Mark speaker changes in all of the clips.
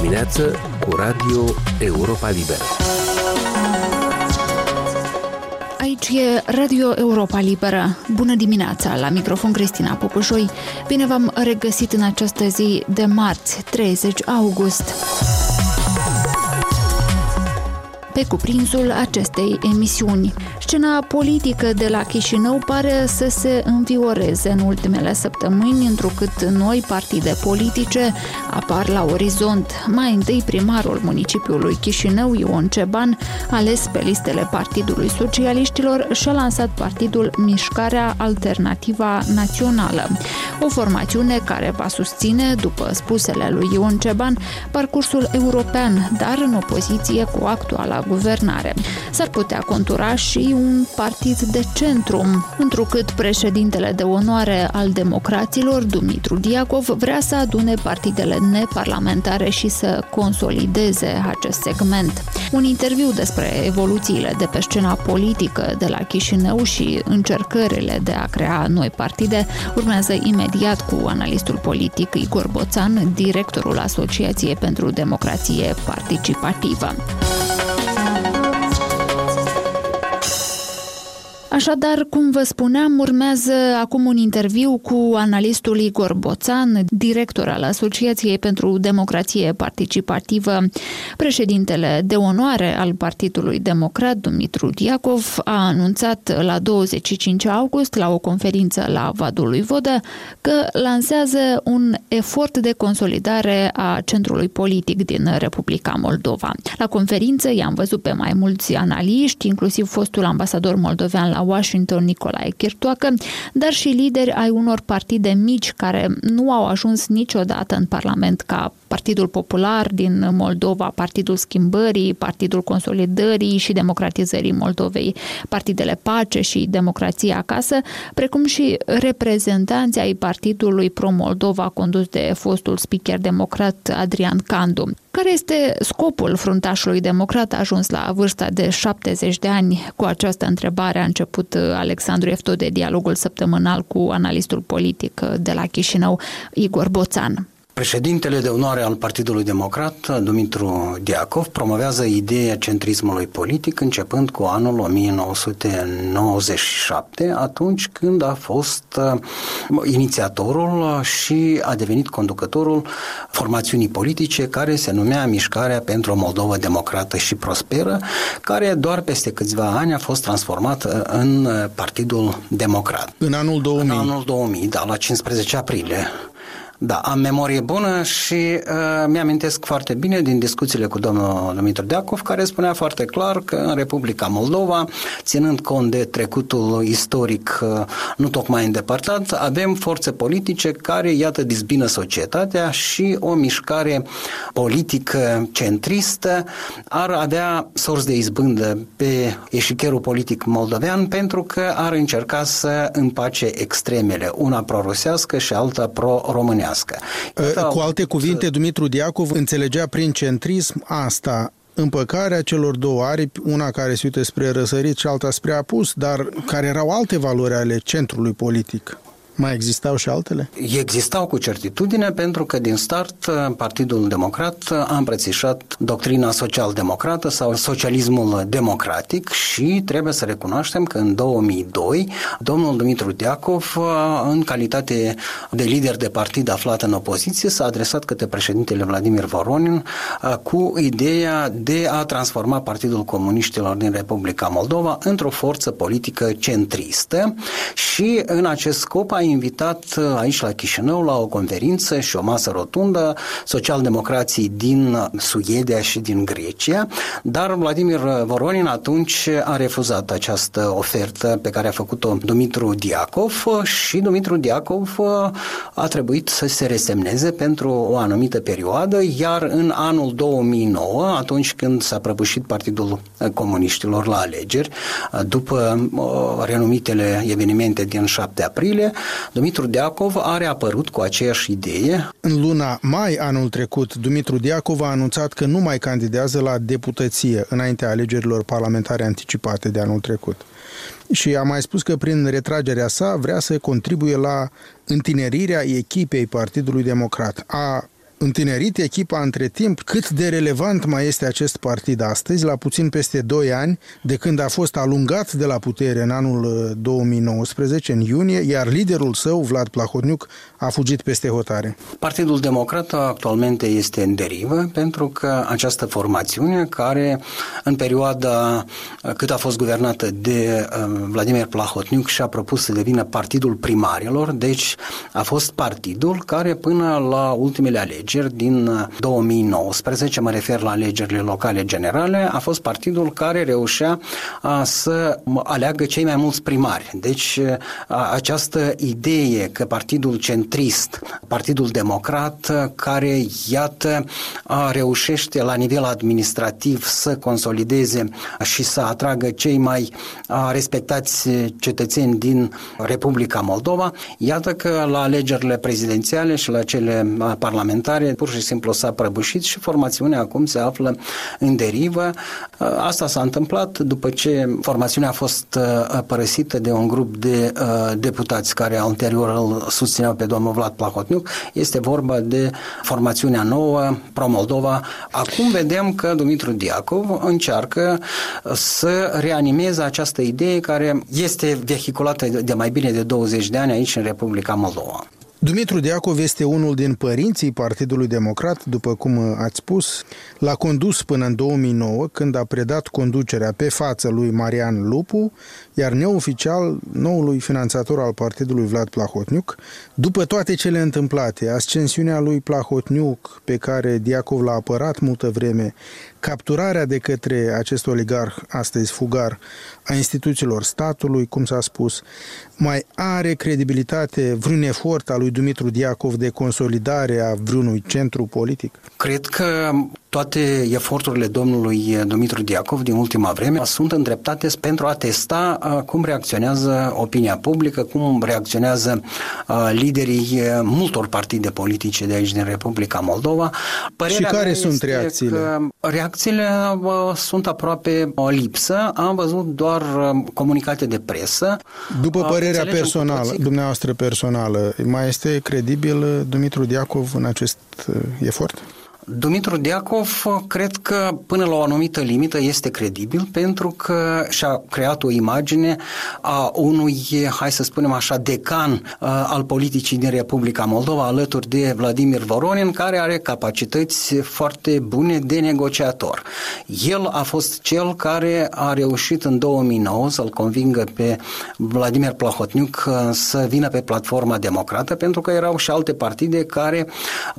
Speaker 1: dimineață cu Radio Europa Liberă.
Speaker 2: Aici e Radio Europa Liberă. Bună dimineața, la microfon Cristina Popușoi. Bine v-am regăsit în această zi de marți, 30 august pe cuprinsul acestei emisiuni. Scena politică de la Chișinău pare să se învioreze în ultimele săptămâni, întrucât noi partide politice apar la orizont. Mai întâi primarul municipiului Chișinău, Ion Ceban, ales pe listele Partidului Socialiștilor, și-a lansat partidul Mișcarea Alternativa Națională, o formațiune care va susține, după spusele lui Ion Ceban, parcursul european, dar în opoziție cu actuala guvernare. S-ar putea contura și un partid de centru, întrucât președintele de onoare al democraților, Dumitru Diacov, vrea să adune partidele neparlamentare și să consolideze acest segment. Un interviu despre evoluțiile de pe scena politică de la Chișinău și încercările de a crea noi partide urmează imediat cu analistul politic Igor Boțan, directorul Asociației pentru Democrație Participativă. Așadar, cum vă spuneam, urmează acum un interviu cu analistul Igor Boțan, director al Asociației pentru Democrație Participativă. Președintele de onoare al Partidului Democrat, Dumitru Diacov, a anunțat la 25 august, la o conferință la Vadul lui Vodă, că lansează un efort de consolidare a centrului politic din Republica Moldova. La conferință i-am văzut pe mai mulți analiști, inclusiv fostul ambasador moldovean la Washington, Nicolae Chirtoacă, dar și lideri ai unor partide mici care nu au ajuns niciodată în Parlament ca Partidul Popular din Moldova, Partidul Schimbării, Partidul Consolidării și Democratizării Moldovei, Partidele Pace și Democrația Acasă, precum și reprezentanții ai Partidului Pro-Moldova condus de fostul speaker democrat Adrian Candu. Care este scopul fruntașului democrat ajuns la vârsta de 70 de ani? Cu această întrebare a început Alexandru Eftode dialogul săptămânal cu analistul politic de la Chișinău, Igor Boțan.
Speaker 3: Președintele de onoare al Partidului Democrat, Dumitru Diacov, promovează ideea centrismului politic începând cu anul 1997, atunci când a fost uh, inițiatorul și a devenit conducătorul formațiunii politice care se numea Mișcarea pentru o Moldovă Democrată și Prosperă, care doar peste câțiva ani a fost transformat uh, în Partidul Democrat.
Speaker 4: În anul 2000?
Speaker 3: În anul 2000, da, la 15 aprilie. Da, am memorie bună și uh, mi-amintesc foarte bine din discuțiile cu domnul Dumitru Deacov, care spunea foarte clar că în Republica Moldova, ținând cont de trecutul istoric uh, nu tocmai îndepărtat, avem forțe politice care, iată, dizbină societatea și o mișcare politică centristă ar avea sorți de izbândă pe eșicherul politic moldovean pentru că ar încerca să împace extremele, una pro-rusească și alta pro-românească românească.
Speaker 4: Ă, cu alte cuvinte, Dumitru Diacov înțelegea prin centrism asta, împăcarea celor două aripi, una care se uită spre răsărit și alta spre apus, dar care erau alte valori ale centrului politic. Mai existau și altele?
Speaker 3: Existau cu certitudine pentru că din start Partidul Democrat a îmbrățișat doctrina social-democrată sau socialismul democratic și trebuie să recunoaștem că în 2002 domnul Dumitru Deacov în calitate de lider de partid aflat în opoziție s-a adresat către președintele Vladimir Voronin cu ideea de a transforma Partidul Comuniștilor din Republica Moldova într-o forță politică centristă și în acest scop a invitat uh, aici la Chișinău la o conferință și o masă rotundă socialdemocrații din Suedia și din Grecia, dar Vladimir Voronin atunci a refuzat această ofertă pe care a făcut-o Dumitru Diacov și Dumitru Diacov uh, a trebuit să se resemneze pentru o anumită perioadă, iar în anul 2009, atunci când s-a prăbușit Partidul Comuniștilor la alegeri, uh, după renumitele evenimente din 7 aprilie, Dumitru Deacov a reapărut cu aceeași idee.
Speaker 4: În luna mai anul trecut, Dumitru Deacov a anunțat că nu mai candidează la deputăție înaintea alegerilor parlamentare anticipate de anul trecut. Și a mai spus că prin retragerea sa vrea să contribuie la întinerirea echipei Partidului Democrat. A întinerit echipa între timp. Cât de relevant mai este acest partid astăzi, la puțin peste 2 ani, de când a fost alungat de la putere în anul 2019, în iunie, iar liderul său, Vlad Plahotniuc, a fugit peste hotare.
Speaker 3: Partidul Democrat actualmente este în derivă pentru că această formațiune care în perioada cât a fost guvernată de Vladimir Plahotniuc și-a propus să devină partidul primarilor, deci a fost partidul care până la ultimele alegeri din 2019, mă refer la alegerile locale generale, a fost partidul care reușea să aleagă cei mai mulți primari. Deci această idee că partidul centrist, Partidul Democrat, care iată reușește la nivel administrativ să consolideze și să atragă cei mai respectați cetățeni din Republica Moldova, iată că la alegerile prezidențiale și la cele parlamentare pur și simplu s-a prăbușit și formațiunea acum se află în derivă. Asta s-a întâmplat după ce formațiunea a fost părăsită de un grup de deputați care anterior îl susțineau pe domnul Vlad Plahotniuc. Este vorba de formațiunea nouă, Pro-Moldova. Acum vedem că Dumitru Diacov încearcă să reanimeze această idee care este vehiculată de mai bine de 20 de ani aici în Republica Moldova.
Speaker 4: Dumitru Deacov este unul din părinții Partidului Democrat, după cum ați spus. L-a condus până în 2009, când a predat conducerea pe față lui Marian Lupu, iar neoficial noului finanțator al partidului Vlad Plahotniuc. După toate cele întâmplate, ascensiunea lui Plahotniuc, pe care Diacov l-a apărat multă vreme, capturarea de către acest oligarh, astăzi fugar, a instituțiilor statului, cum s-a spus, mai are credibilitate vreun efort al lui Dumitru Diacov de consolidare a vreunui centru politic?
Speaker 3: Cred că toate eforturile domnului Dumitru Diacov din ultima vreme sunt îndreptate pentru a testa cum reacționează opinia publică, cum reacționează liderii multor partide politice de aici din Republica Moldova.
Speaker 4: Părerea și care sunt reacțiile?
Speaker 3: Reacțiile sunt aproape o lipsă. Am văzut doar comunicate de presă.
Speaker 4: După părerea personală, dumneavoastră personală, mai este credibil Dumitru Diacov în acest efort?
Speaker 3: Dumitru Diacov cred că până la o anumită limită este credibil pentru că și-a creat o imagine a unui, hai să spunem așa, decan uh, al politicii din Republica Moldova alături de Vladimir Voronin care are capacități foarte bune de negociator. El a fost cel care a reușit în 2009 să-l convingă pe Vladimir Plahotniuc uh, să vină pe platforma democrată pentru că erau și alte partide care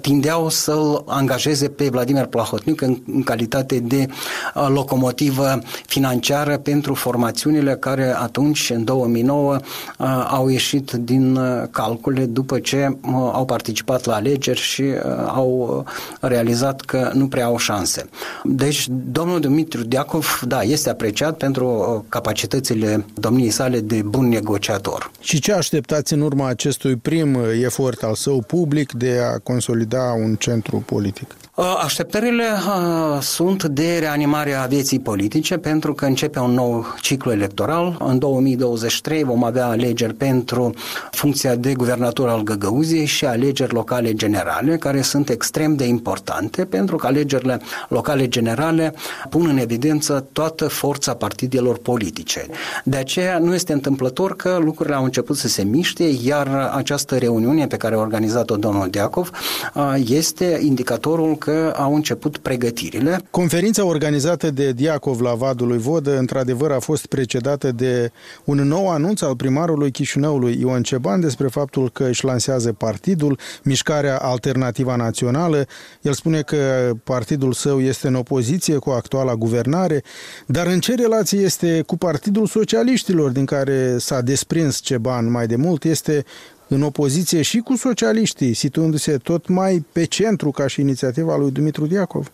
Speaker 3: tindeau să-l angajeze angajeze pe Vladimir Plahotniuc în, în calitate de uh, locomotivă financiară pentru formațiunile care atunci, în 2009, uh, au ieșit din uh, calcule după ce au participat la alegeri și au realizat că nu prea au șanse. Deci, domnul Dumitru Diacov, da, este apreciat pentru capacitățile domniei sale de bun negociator.
Speaker 4: Și ce așteptați în urma acestui prim efort al său public de a consolida un centru politic?
Speaker 3: Uh, așteptările uh, sunt de reanimare a vieții politice pentru că începe un nou ciclu electoral. În 2023 vom avea alegeri pentru funcția de guvernator al Găgăuziei și alegeri locale generale care sunt extrem de importante pentru că alegerile locale generale pun în evidență toată forța partidelor politice. De aceea nu este întâmplător că lucrurile au început să se miște, iar această reuniune pe care a organizat-o domnul Deacov uh, este indicatorul că că au început pregătirile.
Speaker 4: Conferința organizată de Diacov la Vadul lui Vodă, într-adevăr, a fost precedată de un nou anunț al primarului Chișinăului Ion Ceban despre faptul că își lansează partidul, Mișcarea Alternativa Națională. El spune că partidul său este în opoziție cu actuala guvernare, dar în ce relație este cu Partidul Socialiștilor, din care s-a desprins Ceban mai de mult, este în opoziție și cu socialiștii, situându-se tot mai pe centru ca și inițiativa lui Dumitru Diacov?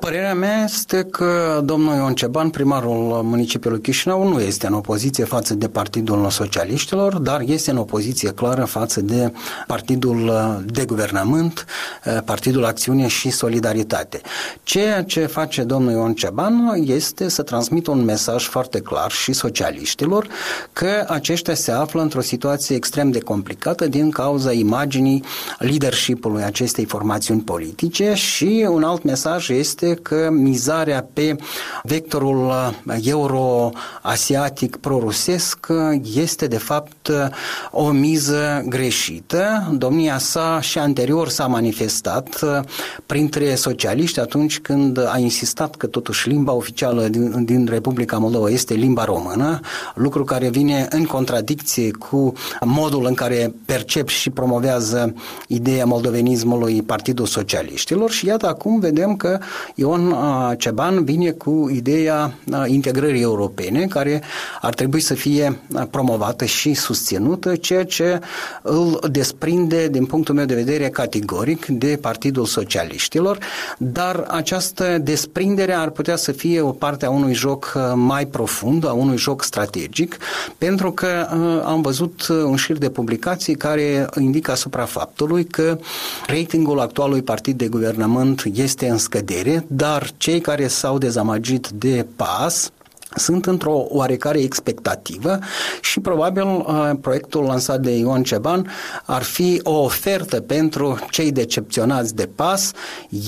Speaker 3: Părerea mea este că domnul Ion Ceban, primarul municipiului Chișinău, nu este în opoziție față de Partidul Socialiștilor, dar este în opoziție clară față de Partidul de Guvernământ, Partidul Acțiune și Solidaritate. Ceea ce face domnul Ion Ceban este să transmită un mesaj foarte clar și socialiștilor că aceștia se află într-o situație extrem de complicată din cauza imaginii leadership-ului acestei formațiuni politice și un alt mesaj este că mizarea pe vectorul euro-asiatic prorusesc este de fapt o miză greșită. Domnia sa și anterior s-a manifestat printre socialiști atunci când a insistat că totuși limba oficială din, din Republica Moldova este limba română, lucru care vine în contradicție cu modul în care percep și promovează ideea moldovenismului Partidul Socialiștilor și iată acum vedem că Ion Ceban vine cu ideea integrării europene care ar trebui să fie promovată și susținută, ceea ce îl desprinde din punctul meu de vedere categoric de Partidul Socialiștilor, dar această desprindere ar putea să fie o parte a unui joc mai profund, a unui joc strategic, pentru că am văzut un șir de publicații care indică asupra faptului că ratingul actualului partid de guvernământ este în scădere, dar cei care s-au dezamăgit de pas sunt într-o oarecare expectativă și probabil uh, proiectul lansat de Ion Ceban ar fi o ofertă pentru cei decepționați de pas.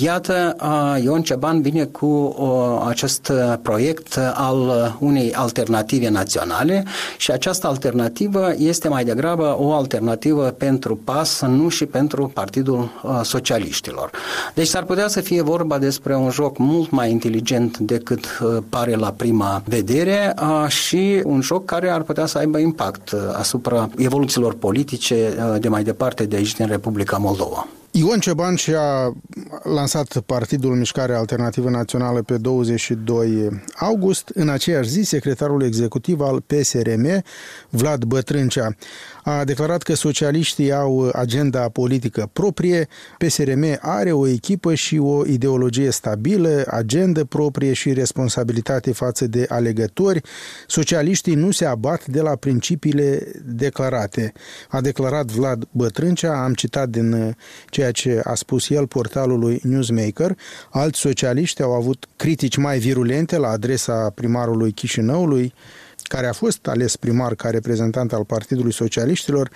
Speaker 3: Iată, uh, Ion Ceban vine cu uh, acest proiect al unei alternative naționale și această alternativă este mai degrabă o alternativă pentru pas, nu și pentru Partidul Socialiștilor. Deci s-ar putea să fie vorba despre un joc mult mai inteligent decât pare la prima vedere vedere și un joc care ar putea să aibă impact asupra evoluțiilor politice de mai departe de aici din Republica Moldova.
Speaker 4: Ion Ceban și-a lansat Partidul Mișcare Alternativă Națională pe 22 august. În aceeași zi, secretarul executiv al PSRM, Vlad Bătrâncea, a declarat că socialiștii au agenda politică proprie, PSRM are o echipă și o ideologie stabilă, agenda proprie și responsabilitate față de alegători. Socialiștii nu se abat de la principiile declarate. A declarat Vlad Bătrâncea, am citat din ceea ceea ce a spus el portalului Newsmaker. Alți socialiști au avut critici mai virulente la adresa primarului Chișinăului, care a fost ales primar ca reprezentant al Partidului Socialiștilor.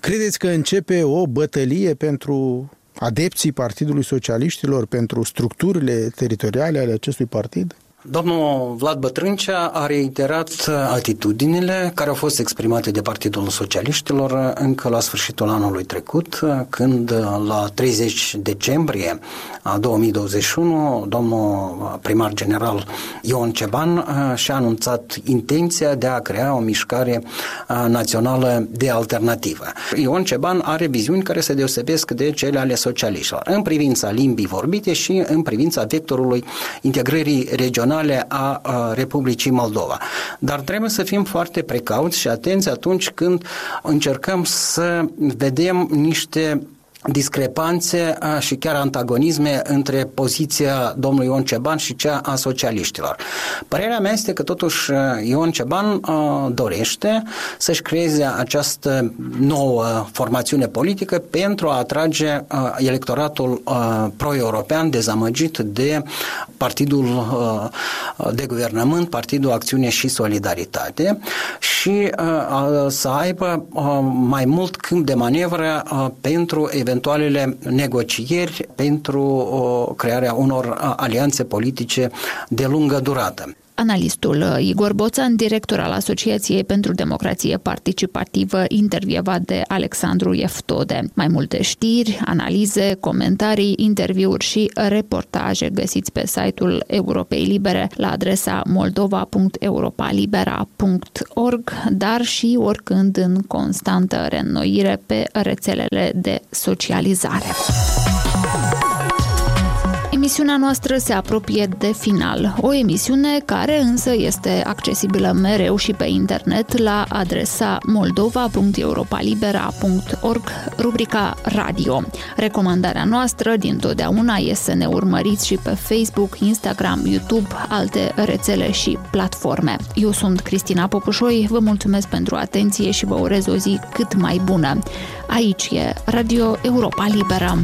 Speaker 4: Credeți că începe o bătălie pentru adepții Partidului Socialiștilor, pentru structurile teritoriale ale acestui partid?
Speaker 3: Domnul Vlad Bătrâncea a reiterat atitudinile care au fost exprimate de Partidul Socialiștilor încă la sfârșitul anului trecut, când la 30 decembrie a 2021 domnul primar general Ion Ceban și-a anunțat intenția de a crea o mișcare națională de alternativă. Ion Ceban are viziuni care se deosebesc de cele ale socialiștilor în privința limbii vorbite și în privința vectorului integrării regionale naționale a Republicii Moldova. Dar trebuie să fim foarte precauți și atenți atunci când încercăm să vedem niște discrepanțe și chiar antagonisme între poziția domnului Ion Ceban și cea a socialiștilor. Părerea mea este că totuși Ion Ceban dorește să-și creeze această nouă formațiune politică pentru a atrage electoratul pro-european dezamăgit de Partidul de Guvernământ, Partidul Acțiune și Solidaritate și să aibă mai mult câmp de manevră pentru eventual eventualele negocieri pentru o, crearea unor alianțe politice de lungă durată.
Speaker 2: Analistul uh, Igor Boțan, director al Asociației pentru Democrație Participativă, intervievat de Alexandru Eftode. Mai multe știri, analize, comentarii, interviuri și reportaje găsiți pe site-ul Europei Libere la adresa moldova.europalibera.org, dar și oricând în constantă reînnoire pe rețelele de socializare. Emisiunea noastră se apropie de final. O emisiune care însă este accesibilă mereu și pe internet la adresa moldova.europalibera.org, rubrica radio. Recomandarea noastră din totdeauna este să ne urmăriți și pe Facebook, Instagram, YouTube, alte rețele și platforme. Eu sunt Cristina Popușoi, vă mulțumesc pentru atenție și vă urez o zi cât mai bună. Aici e Radio Europa Liberă.